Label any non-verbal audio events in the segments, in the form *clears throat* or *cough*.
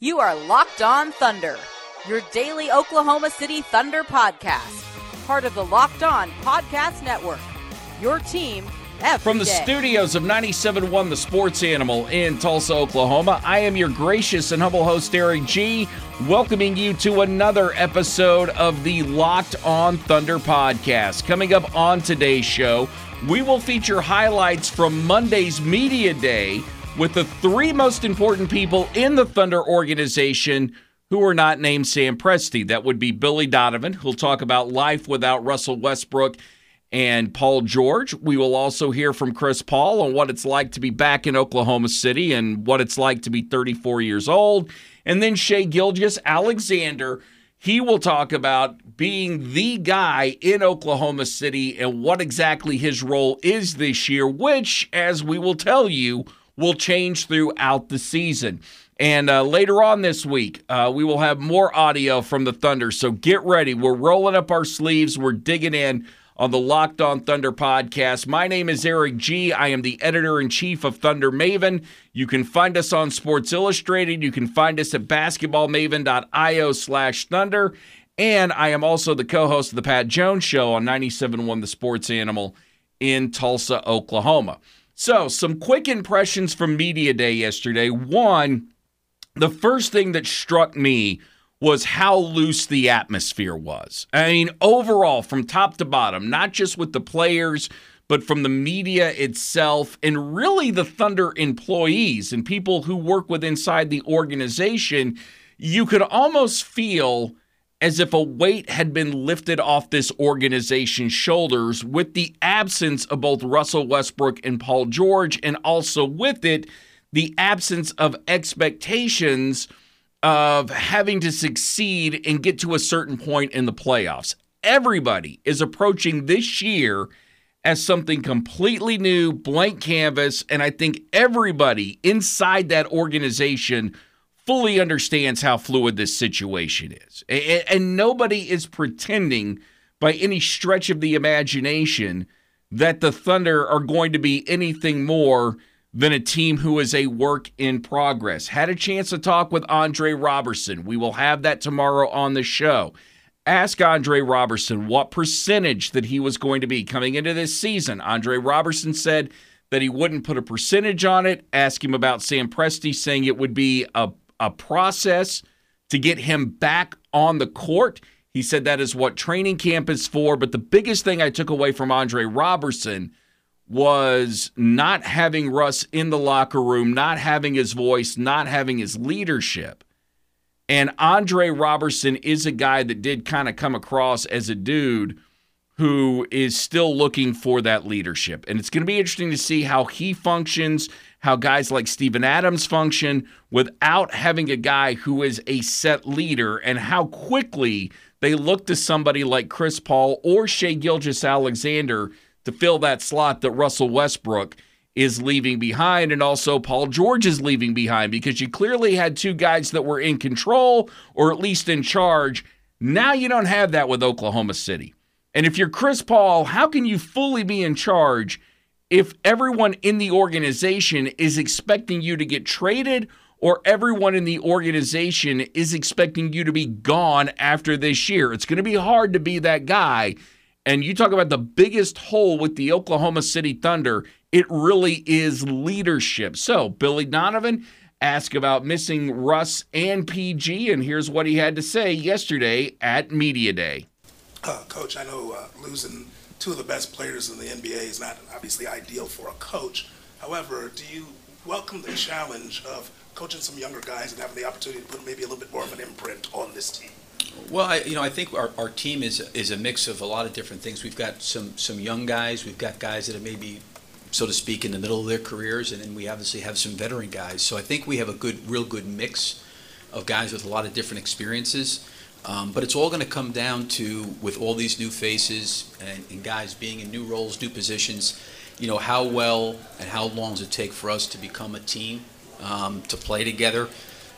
You are Locked On Thunder, your daily Oklahoma City Thunder podcast, part of the Locked On Podcast Network. Your team From the day. studios of 97.1 The Sports Animal in Tulsa, Oklahoma, I am your gracious and humble host, Eric G., welcoming you to another episode of the Locked On Thunder podcast. Coming up on today's show, we will feature highlights from Monday's Media Day with the three most important people in the Thunder organization who are not named Sam Presti. That would be Billy Donovan, who'll talk about life without Russell Westbrook and Paul George. We will also hear from Chris Paul on what it's like to be back in Oklahoma City and what it's like to be 34 years old. And then Shai Gilgeous-Alexander, he will talk about being the guy in Oklahoma City and what exactly his role is this year, which, as we will tell you, will change throughout the season. And uh, later on this week, uh, we will have more audio from the Thunder. So get ready. We're rolling up our sleeves. We're digging in on the Locked On Thunder podcast. My name is Eric G. I am the editor in chief of Thunder Maven. You can find us on Sports Illustrated. You can find us at basketballmaven.io slash thunder. And I am also the co host of the Pat Jones Show on 97.1 The Sports Animal in Tulsa, Oklahoma. So, some quick impressions from Media Day yesterday. One, the first thing that struck me was how loose the atmosphere was. I mean, overall, from top to bottom, not just with the players, but from the media itself, and really the Thunder employees and people who work with inside the organization, you could almost feel as if a weight had been lifted off this organization's shoulders with the absence of both Russell Westbrook and Paul George, and also with it, the absence of expectations of having to succeed and get to a certain point in the playoffs. Everybody is approaching this year as something completely new, blank canvas, and I think everybody inside that organization fully understands how fluid this situation is. And, and nobody is pretending by any stretch of the imagination that the Thunder are going to be anything more than a team who is a work in progress. Had a chance to talk with Andre Roberson. We will have that tomorrow on the show. Ask Andre Roberson what percentage that he was going to be coming into this season. Andre Roberson said that he wouldn't put a percentage on it. Ask him about Sam Presti, saying it would be a, a process to get him back on the court. He said that is what training camp is for. But the biggest thing I took away from Andre Roberson was not having Russ in the locker room, not having his voice, not having his leadership. And Andre Roberson is a guy that did kind of come across as a dude who is still looking for that leadership. And it's going to be interesting to see how he functions, how guys like Steven Adams function without having a guy who is a set leader, and how quickly they look to somebody like Chris Paul or Shai Gilgeous-Alexander to fill that slot that Russell Westbrook is leaving behind, and also Paul George is leaving behind because you clearly had two guys that were in control or at least in charge. Now you don't have that with Oklahoma City. And if you're Chris Paul, how can you fully be in charge if everyone in the organization is expecting you to get traded or everyone in the organization is expecting you to be gone after this year? It's going to be hard to be that guy. And you talk about the biggest hole with the Oklahoma City Thunder, it really is leadership. So, Billy Donovan asked about missing Russ and PG, and here's what he had to say yesterday at Media Day. Uh, Coach, I know uh, losing two of the best players in the NBA is not obviously ideal for a coach. However, do you welcome the challenge of coaching some younger guys and having the opportunity to put maybe a little bit more of an imprint on this team? Well, I, you know, I think our, our team is is a mix of a lot of different things. We've got some some young guys. We've got guys that are maybe, so to speak, in the middle of their careers, and then we obviously have some veteran guys. So I think we have a good, real good mix of guys with a lot of different experiences. Um, but it's all going to come down to, with all these new faces and, and guys being in new roles, new positions, you know, how well and how long does it take for us to become a team, um, to play together,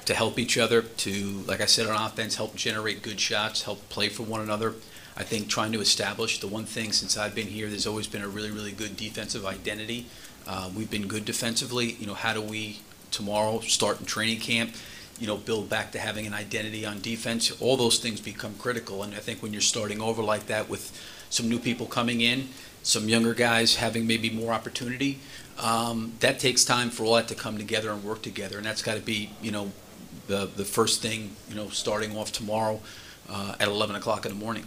to help each other, to, like I said, on offense, help generate good shots, help play for one another. I think trying to establish the one thing since I've been here, there's always been a really, really good defensive identity. Uh, we've been good defensively. You know, how do we tomorrow start in training camp? You know, build back to having an identity on defense. All those things become critical. And I think when you're starting over like that with some new people coming in, some younger guys having maybe more opportunity, um, that takes time for all that to come together and work together. And that's got to be, you know, the, the first thing, you know, starting off tomorrow uh, at 11 o'clock in the morning.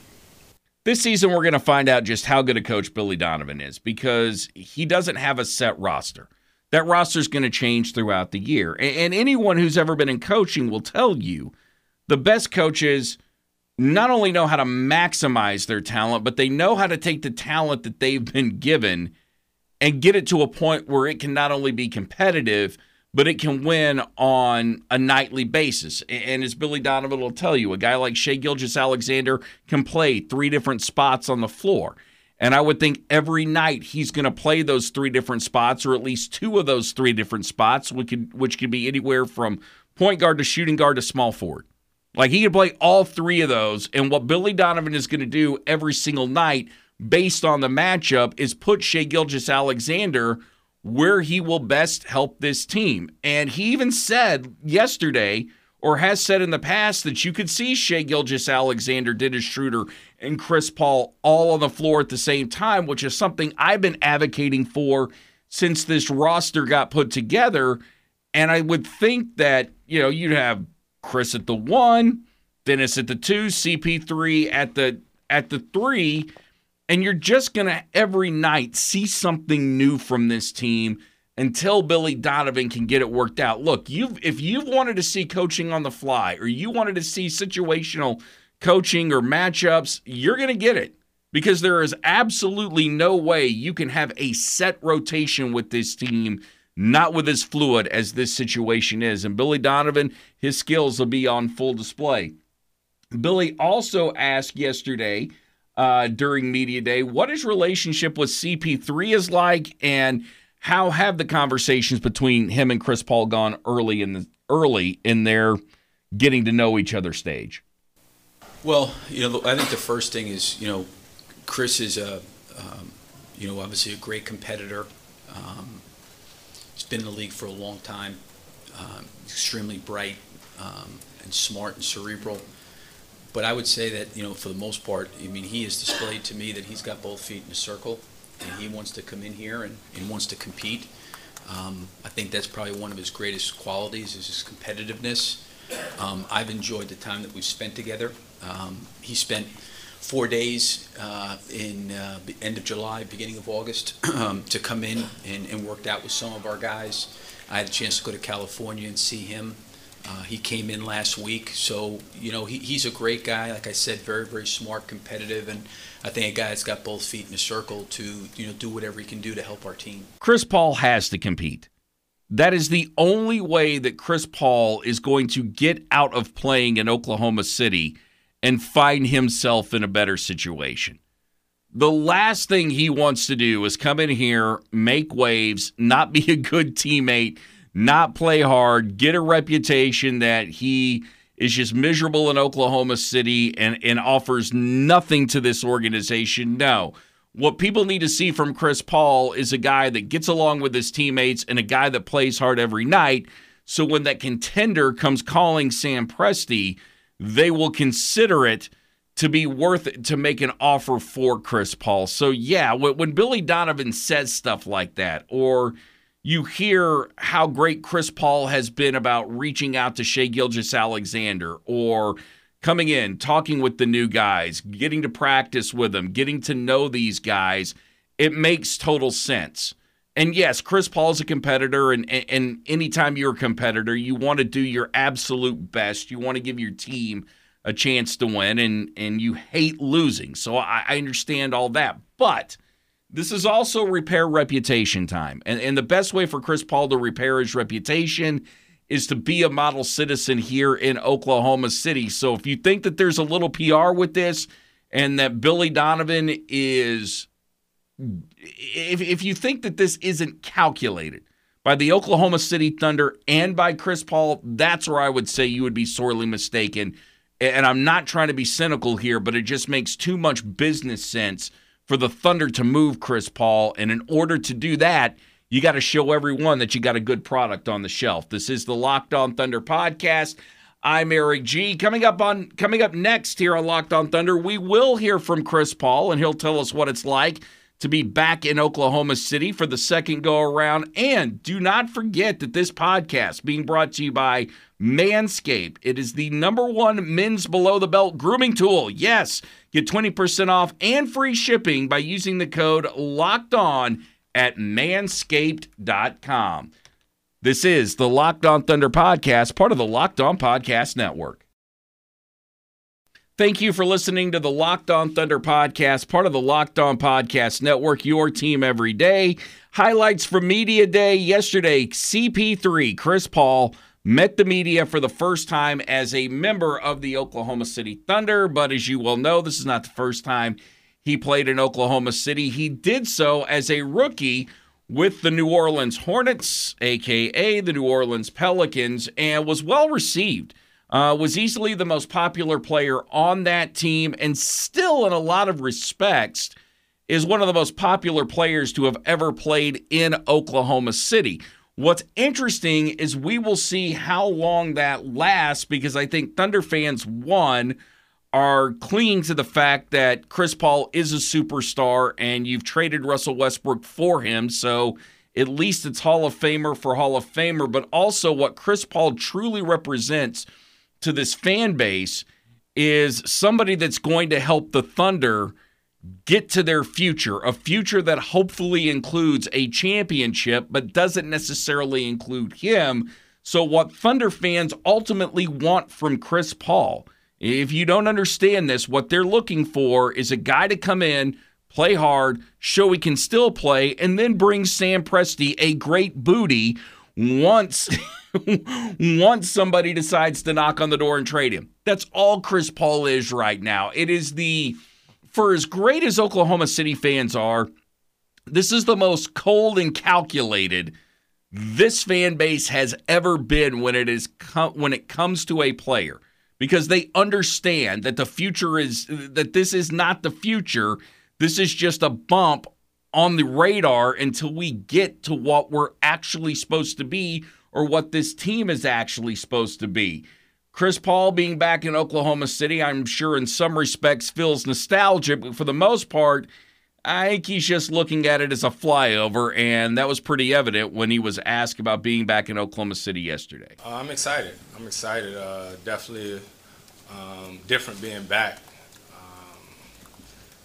This season, we're going to find out just how good a coach Billy Donovan is because he doesn't have a set roster. That roster is going to change throughout the year. And anyone who's ever been in coaching will tell you the best coaches not only know how to maximize their talent, but they know how to take the talent that they've been given and get it to a point where it can not only be competitive, but it can win on a nightly basis. And as Billy Donovan will tell you, a guy like Shai Gilgeous-Alexander can play three different spots on the floor. And I would think every night he's going to play those three different spots, or at least two of those three different spots, which could, which could be anywhere from point guard to shooting guard to small forward. Like he could play all three of those. And what Billy Donovan is going to do every single night, based on the matchup, is put Shai Gilgeous-Alexander where he will best help this team. And he even said yesterday, or has said in the past, that you could see Shai Gilgeous-Alexander, Dennis Schroeder, and Chris Paul all on the floor at the same time, which is something I've been advocating for since this roster got put together. And I would think that, you know, you'd have Chris at the one, Dennis at the two, CP3 at the at the three, and you're just gonna every night see something new from this team until Billy Donovan can get it worked out. Look, you've if you've wanted to see coaching on the fly or you wanted to see situational coaching or matchups, you're going to get it because there is absolutely no way you can have a set rotation with this team, not with as fluid as this situation is. And Billy Donovan, his skills will be on full display. Billy also asked yesterday uh, during media day what his relationship with CP3 is like, and how have the conversations between him and Chris Paul gone early in the early in their getting to know each other stage. Well, you know, I think the first thing is, you know, Chris is a, um, you know, obviously a great competitor. Um, he's been in the league for a long time. Um, extremely bright um, and smart and cerebral. But I would say that, you know, for the most part, I mean, he has displayed to me that he's got both feet in a circle, and he wants to come in here and, and wants to compete. Um, I think that's probably one of his greatest qualities is his competitiveness. Um, I've enjoyed the time that we've spent together. Um, he spent four days uh, in uh, end of July, beginning of August, *clears throat* um, to come in and, and worked out with some of our guys. I had a chance to go to California and see him. Uh, he came in last week, so you know he, he's a great guy. Like I said, very very smart, competitive, and I think a guy that's got both feet in a circle to you know do whatever he can do to help our team. Chris Paul has to compete. That is the only way that Chris Paul is going to get out of playing in Oklahoma City and find himself in a better situation. The last thing he wants to do is come in here, make waves, not be a good teammate, not play hard, get a reputation that he is just miserable in Oklahoma City and, and offers nothing to this organization. No. What people need to see from Chris Paul is a guy that gets along with his teammates and a guy that plays hard every night. So when that contender comes calling Sam Presti, they will consider it to be worth it to make an offer for Chris Paul. So, yeah, when Billy Donovan says stuff like that, or you hear how great Chris Paul has been about reaching out to Shai Gilgeous-Alexander or coming in, talking with the new guys, getting to practice with them, getting to know these guys, it makes total sense. And yes, Chris Paul's a competitor, and, and anytime you're a competitor, you want to do your absolute best. You want to give your team a chance to win, and and you hate losing. So I, I understand all that, but this is also repair reputation time, and and the best way for Chris Paul to repair his reputation is to be a model citizen here in Oklahoma City. So if you think that there's a little PR with this, and that Billy Donovan is if, if you think that this isn't calculated by the Oklahoma City Thunder and by Chris Paul, that's where I would say you would be sorely mistaken. And I'm not trying to be cynical here, but it just makes too much business sense for the Thunder to move Chris Paul. And in order to do that, you got to show everyone that you got a good product on the shelf. This is the Locked On Thunder podcast. I'm Eric G. Coming up on coming up next here on Locked On Thunder, we will hear from Chris Paul and he'll tell us what it's like to be back in Oklahoma City for the second go around. And do not forget that this podcast being brought to you by Manscaped. It is the number one men's below the belt grooming tool. Yes, get 20% off and free shipping by using the code locked on at manscaped.com. This is the Locked On Thunder podcast, part of the Locked On Podcast Network. Thank you for listening to the Locked On Thunder podcast, part of the Locked On Podcast Network, your team every day. Highlights from Media Day yesterday CP3, Chris Paul met the media for the first time as a member of the Oklahoma City Thunder. But as you well know, this is not the first time he played in Oklahoma City. He did so as a rookie with the New Orleans Hornets, aka the New Orleans Pelicans, and was well received. Uh, was easily the most popular player on that team, and still, in a lot of respects, is one of the most popular players to have ever played in Oklahoma City. What's interesting is we will see how long that lasts because I think Thunder fans, one, are clinging to the fact that Chris Paul is a superstar and you've traded Russell Westbrook for him. So at least it's Hall of Famer for Hall of Famer, but also what Chris Paul truly represents to this fan base is somebody that's going to help the Thunder get to their future, a future that hopefully includes a championship, but doesn't necessarily include him. So, what Thunder fans ultimately want from Chris Paul, if you don't understand this, what they're looking for is a guy to come in, play hard, show he can still play, and then bring Sam Presti a great booty once. *laughs* once somebody decides to knock on the door and trade him. That's all Chris Paul is right now. It is the for as great as Oklahoma City fans are, this is the most cold and calculated this fan base has ever been when it is when it comes to a player because they understand that the future is that this is not the future. This is just a bump on the radar until we get to what we're actually supposed to be or what this team is actually supposed to be. Chris Paul being back in Oklahoma City, I'm sure in some respects feels nostalgic, but for the most part, I think he's just looking at it as a flyover, and that was pretty evident when he was asked about being back in Oklahoma City yesterday. Uh, I'm excited. I'm excited. Uh, definitely um, different being back. Um,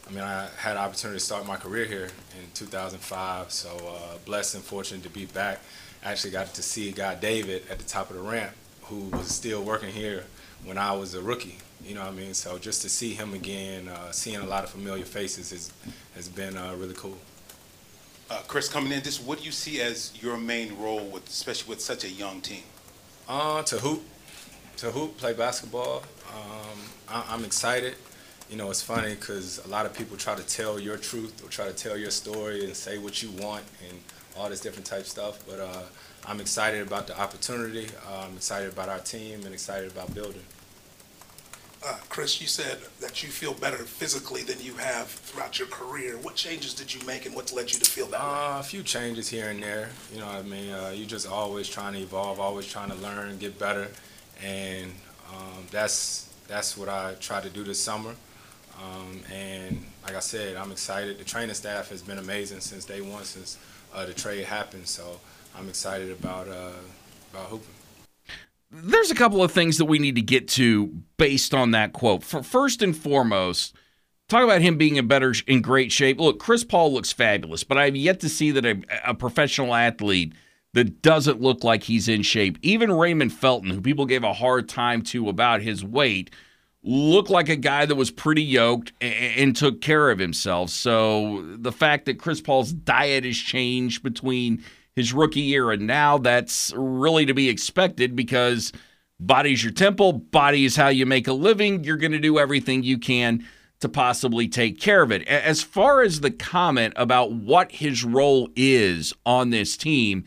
I mean, I had opportunity to start my career here in 2005, so uh, blessed and fortunate to be back. I actually got to see guy, David, at the top of the ramp who was still working here when I was a rookie. You know what I mean? So just to see him again, uh, seeing a lot of familiar faces has, has been uh, really cool. Uh, Chris, coming in, just what do you see as your main role, with, especially with such a young team? Uh, to hoop, to hoop, play basketball. Um, I, am excited. You know, it's funny because a lot of people try to tell your truth or try to tell your story and say what you want and all this different type stuff. But uh, I'm excited about the opportunity. Uh, I'm excited about our team and excited about building. Uh, Chris, you said that you feel better physically than you have throughout your career. What changes did you make, and what's led you to feel that way? Uh, a few changes here and there. You know what I mean? Uh, you're just always trying to evolve, always trying to learn get better, and um, that's that's what I tried to do this summer. Um, and like I said, I'm excited. The training staff has been amazing since day one, since uh, the trade happened. So I'm excited about uh, about hooping. There's a couple of things that we need to get to based on that quote. For first and foremost, talk about him being in better in great shape. Look, Chris Paul looks fabulous, but I've yet to see that a, a professional athlete that doesn't look like he's in shape. Even Raymond Felton, who people gave a hard time to about his weight, looked like a guy that was pretty yoked and, and, took care of himself. So the fact that Chris Paul's diet has changed between his rookie year, and now that's really to be expected because body's your temple, body is how you make a living. You're going to do everything you can to possibly take care of it. As far as the comment about what his role is on this team,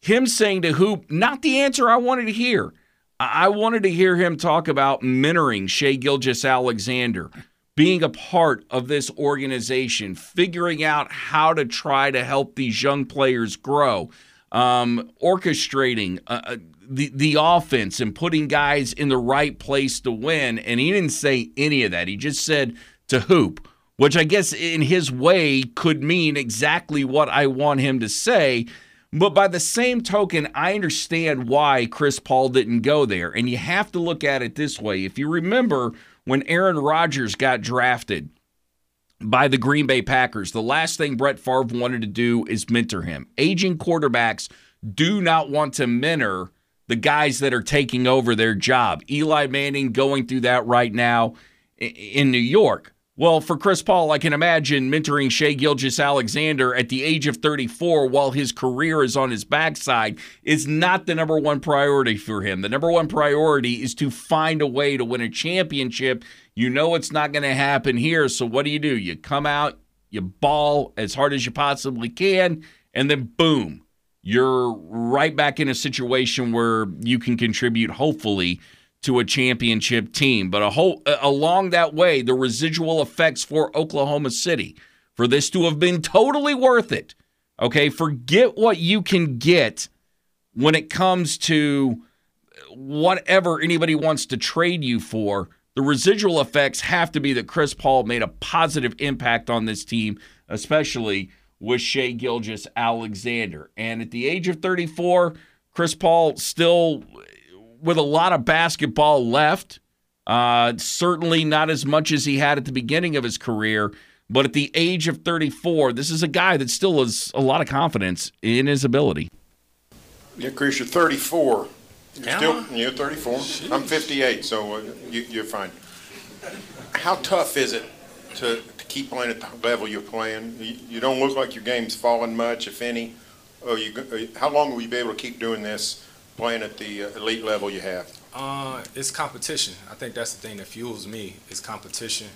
him saying to Hoop, not the answer I wanted to hear. I wanted to hear him talk about mentoring Shai Gilgeous-Alexander, being a part of this organization, figuring out how to try to help these young players grow, um, orchestrating uh, uh, the the offense and putting guys in the right place to win. And he didn't say any of that. He just said to hoop, which I guess in his way could mean exactly what I want him to say. But by the same token, I understand why Chris Paul didn't go there. And you have to look at it this way. If you remember when Aaron Rodgers got drafted by the Green Bay Packers, the last thing Brett Favre wanted to do is mentor him. Aging quarterbacks do not want to mentor the guys that are taking over their job. Eli Manning going through that right now in New York. Well, for Chris Paul, I can imagine mentoring Shai Gilgeous-Alexander at the age of 34 while his career is on his backside is not the number one priority for him. The number one priority is to find a way to win a championship. You know it's not going to happen here, so what do you do? You come out, you ball as hard as you possibly can, and then boom, you're right back in a situation where you can contribute, hopefully, to a championship team. But a whole along that way, the residual effects for Oklahoma City for this to have been totally worth it. Okay, forget what you can get when it comes to whatever anybody wants to trade you for. The residual effects have to be that Chris Paul made a positive impact on this team, especially with Shai Gilgeous-Alexander. And at the age of 34, Chris Paul still with a lot of basketball left. Uh, certainly not as much as he had at the beginning of his career. But at the age of 34, this is a guy that still has a lot of confidence in his ability. Yeah, Chris, you're 34. You're yeah. still you're 34. Jeez. I'm 58, so uh, you, are fine. How tough is it to, to, keep playing at the level you're playing? You, you, don't look like your game's fallen much, if any. Oh, you, uh, how long will you be able to keep doing this? Playing at the uh, elite level you have? Uh, it's competition. I think that's the thing that fuels me is competition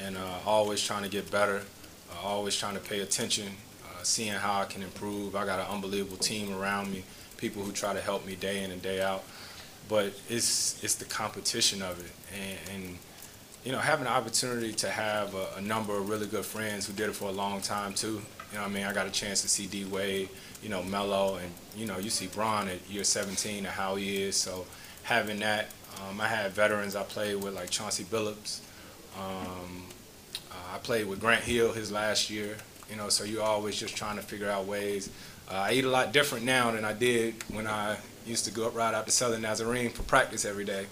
and uh, always trying to get better, uh, always trying to pay attention, uh, seeing how I can improve. I got an unbelievable team around me, people who try to help me day in and day out. But it's it's the competition of it, and, and you know having the opportunity to have a, a, number of really good friends who did it for a long time too. You know, I mean, I got a chance to see D Wade you know, Melo, and you know, you see Bron at year 17 and how he is. So having that, um, I had veterans I played with like Chauncey Billups. Um, uh, I played with Grant Hill his last year. You know, so you're always just trying to figure out ways. Uh, I eat a lot different now than I did when I used to go up right out to Southern Nazarene for practice every day.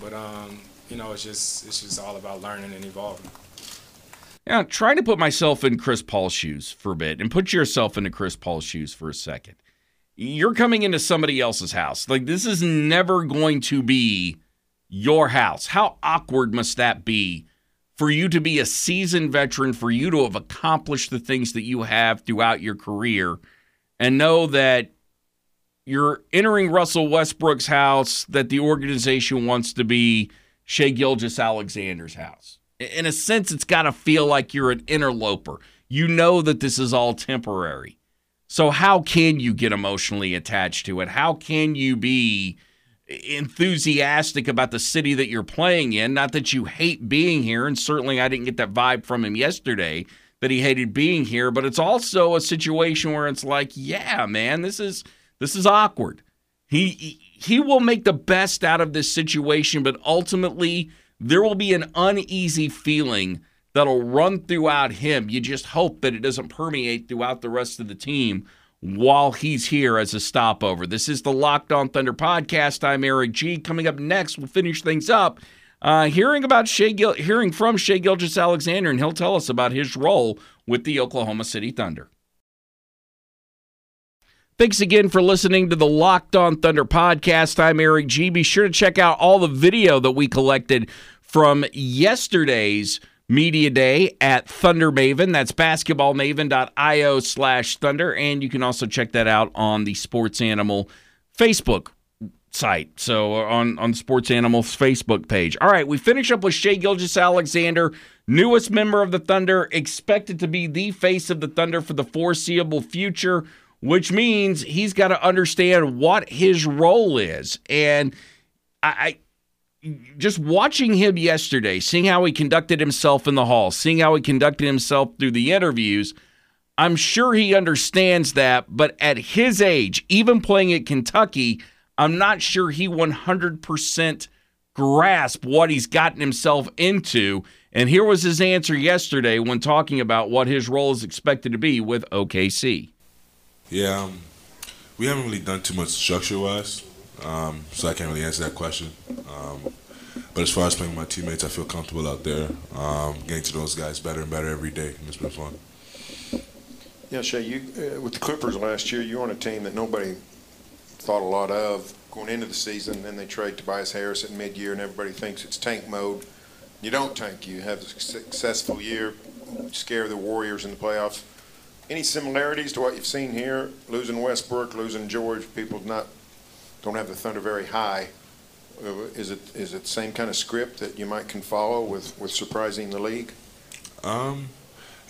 But um, you know, it's just it's just all about learning and evolving. Now, try to put myself in Chris Paul's shoes for a bit and put yourself into Chris Paul's shoes for a second. You're coming into somebody else's house. Like, this is never going to be your house. How awkward must that be for you to be a seasoned veteran, for you to have accomplished the things that you have throughout your career, and know that you're entering Russell Westbrook's house, that the organization wants to be Shai Gilgeous-Alexander's house? In a sense, it's got to feel like you're an interloper. You know that this is all temporary. So, how can you get emotionally attached to it? How can you be enthusiastic about the city that you're playing in? Not that you hate being here, and certainly I didn't get that vibe from him yesterday that he hated being here, but it's also a situation where it's like, yeah, man, this is this is awkward. He he will make the best out of this situation, but ultimately there will be an uneasy feeling that'll run throughout him. You just hope that it doesn't permeate throughout the rest of the team while he's here as a stopover. This is the Locked On Thunder podcast. I'm Eric G. Coming up next, we'll finish things up. Uh, hearing about Shai Gil- hearing from Shai Gilgeous-Alexander, and he'll tell us about his role with the Oklahoma City Thunder. Thanks again for listening to the Locked On Thunder podcast. I'm Eric G. Be sure to check out all the video that we collected from yesterday's media day at Thunder Maven. That's basketballmaven.io slash thunder. And you can also check that out on the Sports Animal Facebook site. So on, on Sports Animals Facebook page. All right, we finish up with Shai Gilgeous-Alexander, newest member of the Thunder, expected to be the face of the Thunder for the foreseeable future which means he's got to understand what his role is. And I, just watching him yesterday, seeing how he conducted himself in the hall, seeing how he conducted himself through the interviews, I'm sure he understands that. But at his age, even playing at Kentucky, I'm not sure he 100% grasp what he's gotten himself into. And here was his answer yesterday when talking about what his role is expected to be with OKC. Yeah, um, we haven't really done too much structure wise, um, so I can't really answer that question. Um, but as far as playing with my teammates, I feel comfortable out there, um, getting to those guys better and better every day, and it's been fun. Yeah, Shai, you, uh, with the Clippers last year, you were on a team that nobody thought a lot of going into the season. Then they trade Tobias Harris at mid-year, and everybody thinks it's tank mode. You don't tank. You have a successful year, scare the Warriors in the playoffs. Any similarities to what you've seen here? Losing Westbrook, losing George, people not don't have the Thunder very high. Uh, is it is it the same kind of script that you might can follow with, with surprising the league? Um,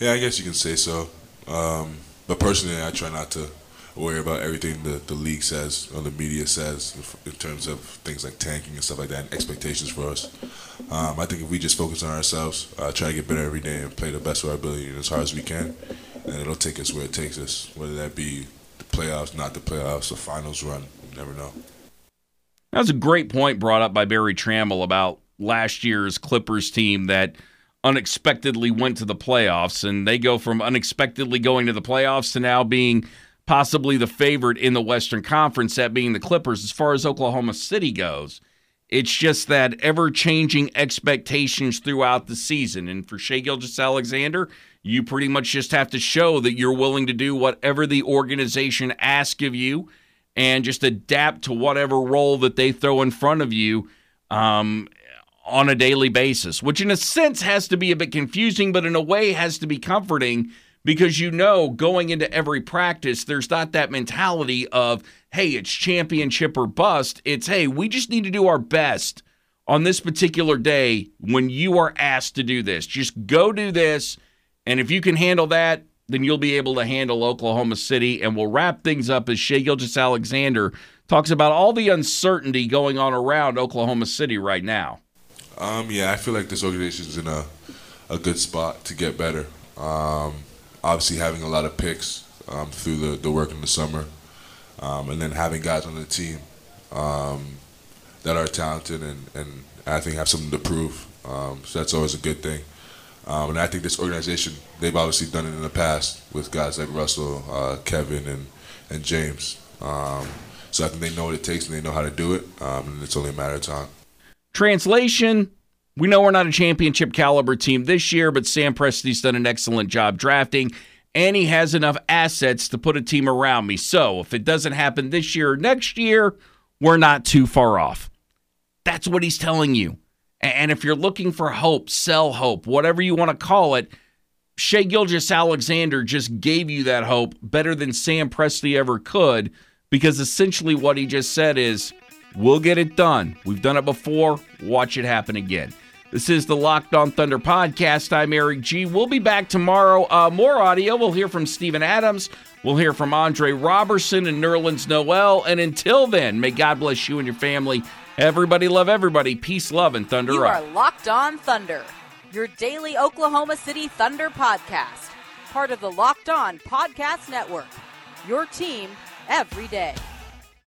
yeah, I guess you can say so. Um, but personally, I try not to worry about everything the, the league says or the media says in terms of things like tanking and stuff like that and expectations for us. Um, I think if we just focus on ourselves, uh, try to get better every day and play the best of our ability and as hard as we can, and it'll take us where it takes us, whether that be the playoffs, not the playoffs, the finals run. You never know. That was a great point brought up by Berry Tramel about last year's Clippers team that unexpectedly went to the playoffs, and they go from unexpectedly going to the playoffs to now being possibly the favorite in the Western Conference, that being the Clippers. As far as Oklahoma City goes, it's just that ever changing expectations throughout the season. And for Shai Gilgeous-Alexander, you pretty much just have to show that you're willing to do whatever the organization asks of you and just adapt to whatever role that they throw in front of you um, on a daily basis, which in a sense has to be a bit confusing, but in a way has to be comforting because you know going into every practice, there's not that mentality of, hey, it's championship or bust. It's, hey, we just need to do our best on this particular day when you are asked to do this. Just go do this. And if you can handle that, then you'll be able to handle Oklahoma City. And we'll wrap things up as Shai Gilgeous-Alexander talks about all the uncertainty going on around Oklahoma City right now. Um, yeah, I feel like this organization is in a, a good spot to get better. Um, obviously having a lot of picks um, through the, the work in the summer, um, and then having guys on the team um, that are talented and, and I think have something to prove. Um, so that's always a good thing. Um, and I think this organization, they've obviously done it in the past with guys like Russell, uh, Kevin, and, and James. Um, so I think they know what it takes and they know how to do it, and it's only a matter of time. Translation we know we're not a championship caliber team this year, but Sam Presti's done an excellent job drafting, and he has enough assets to put a team around me. So if it doesn't happen this year or next year, we're not too far off. That's what he's telling you. And if you're looking for hope, sell hope, whatever you want to call it, Shai Gilgeous-Alexander just gave you that hope better than Sam Presti ever could because essentially what he just said is, we'll get it done. We've done it before. Watch it happen again. This is the Locked On Thunder podcast. I'm Eric G. We'll be back tomorrow. Uh, more audio. We'll hear from Steven Adams. We'll hear from Andre Roberson and Nerlens Noel. And until then, may God bless you and your family. Everybody love everybody. Peace, love, and thunder you up. are Locked On Thunder, your daily Oklahoma City Thunder podcast. Part of the Locked On Podcast Network. Your team every day.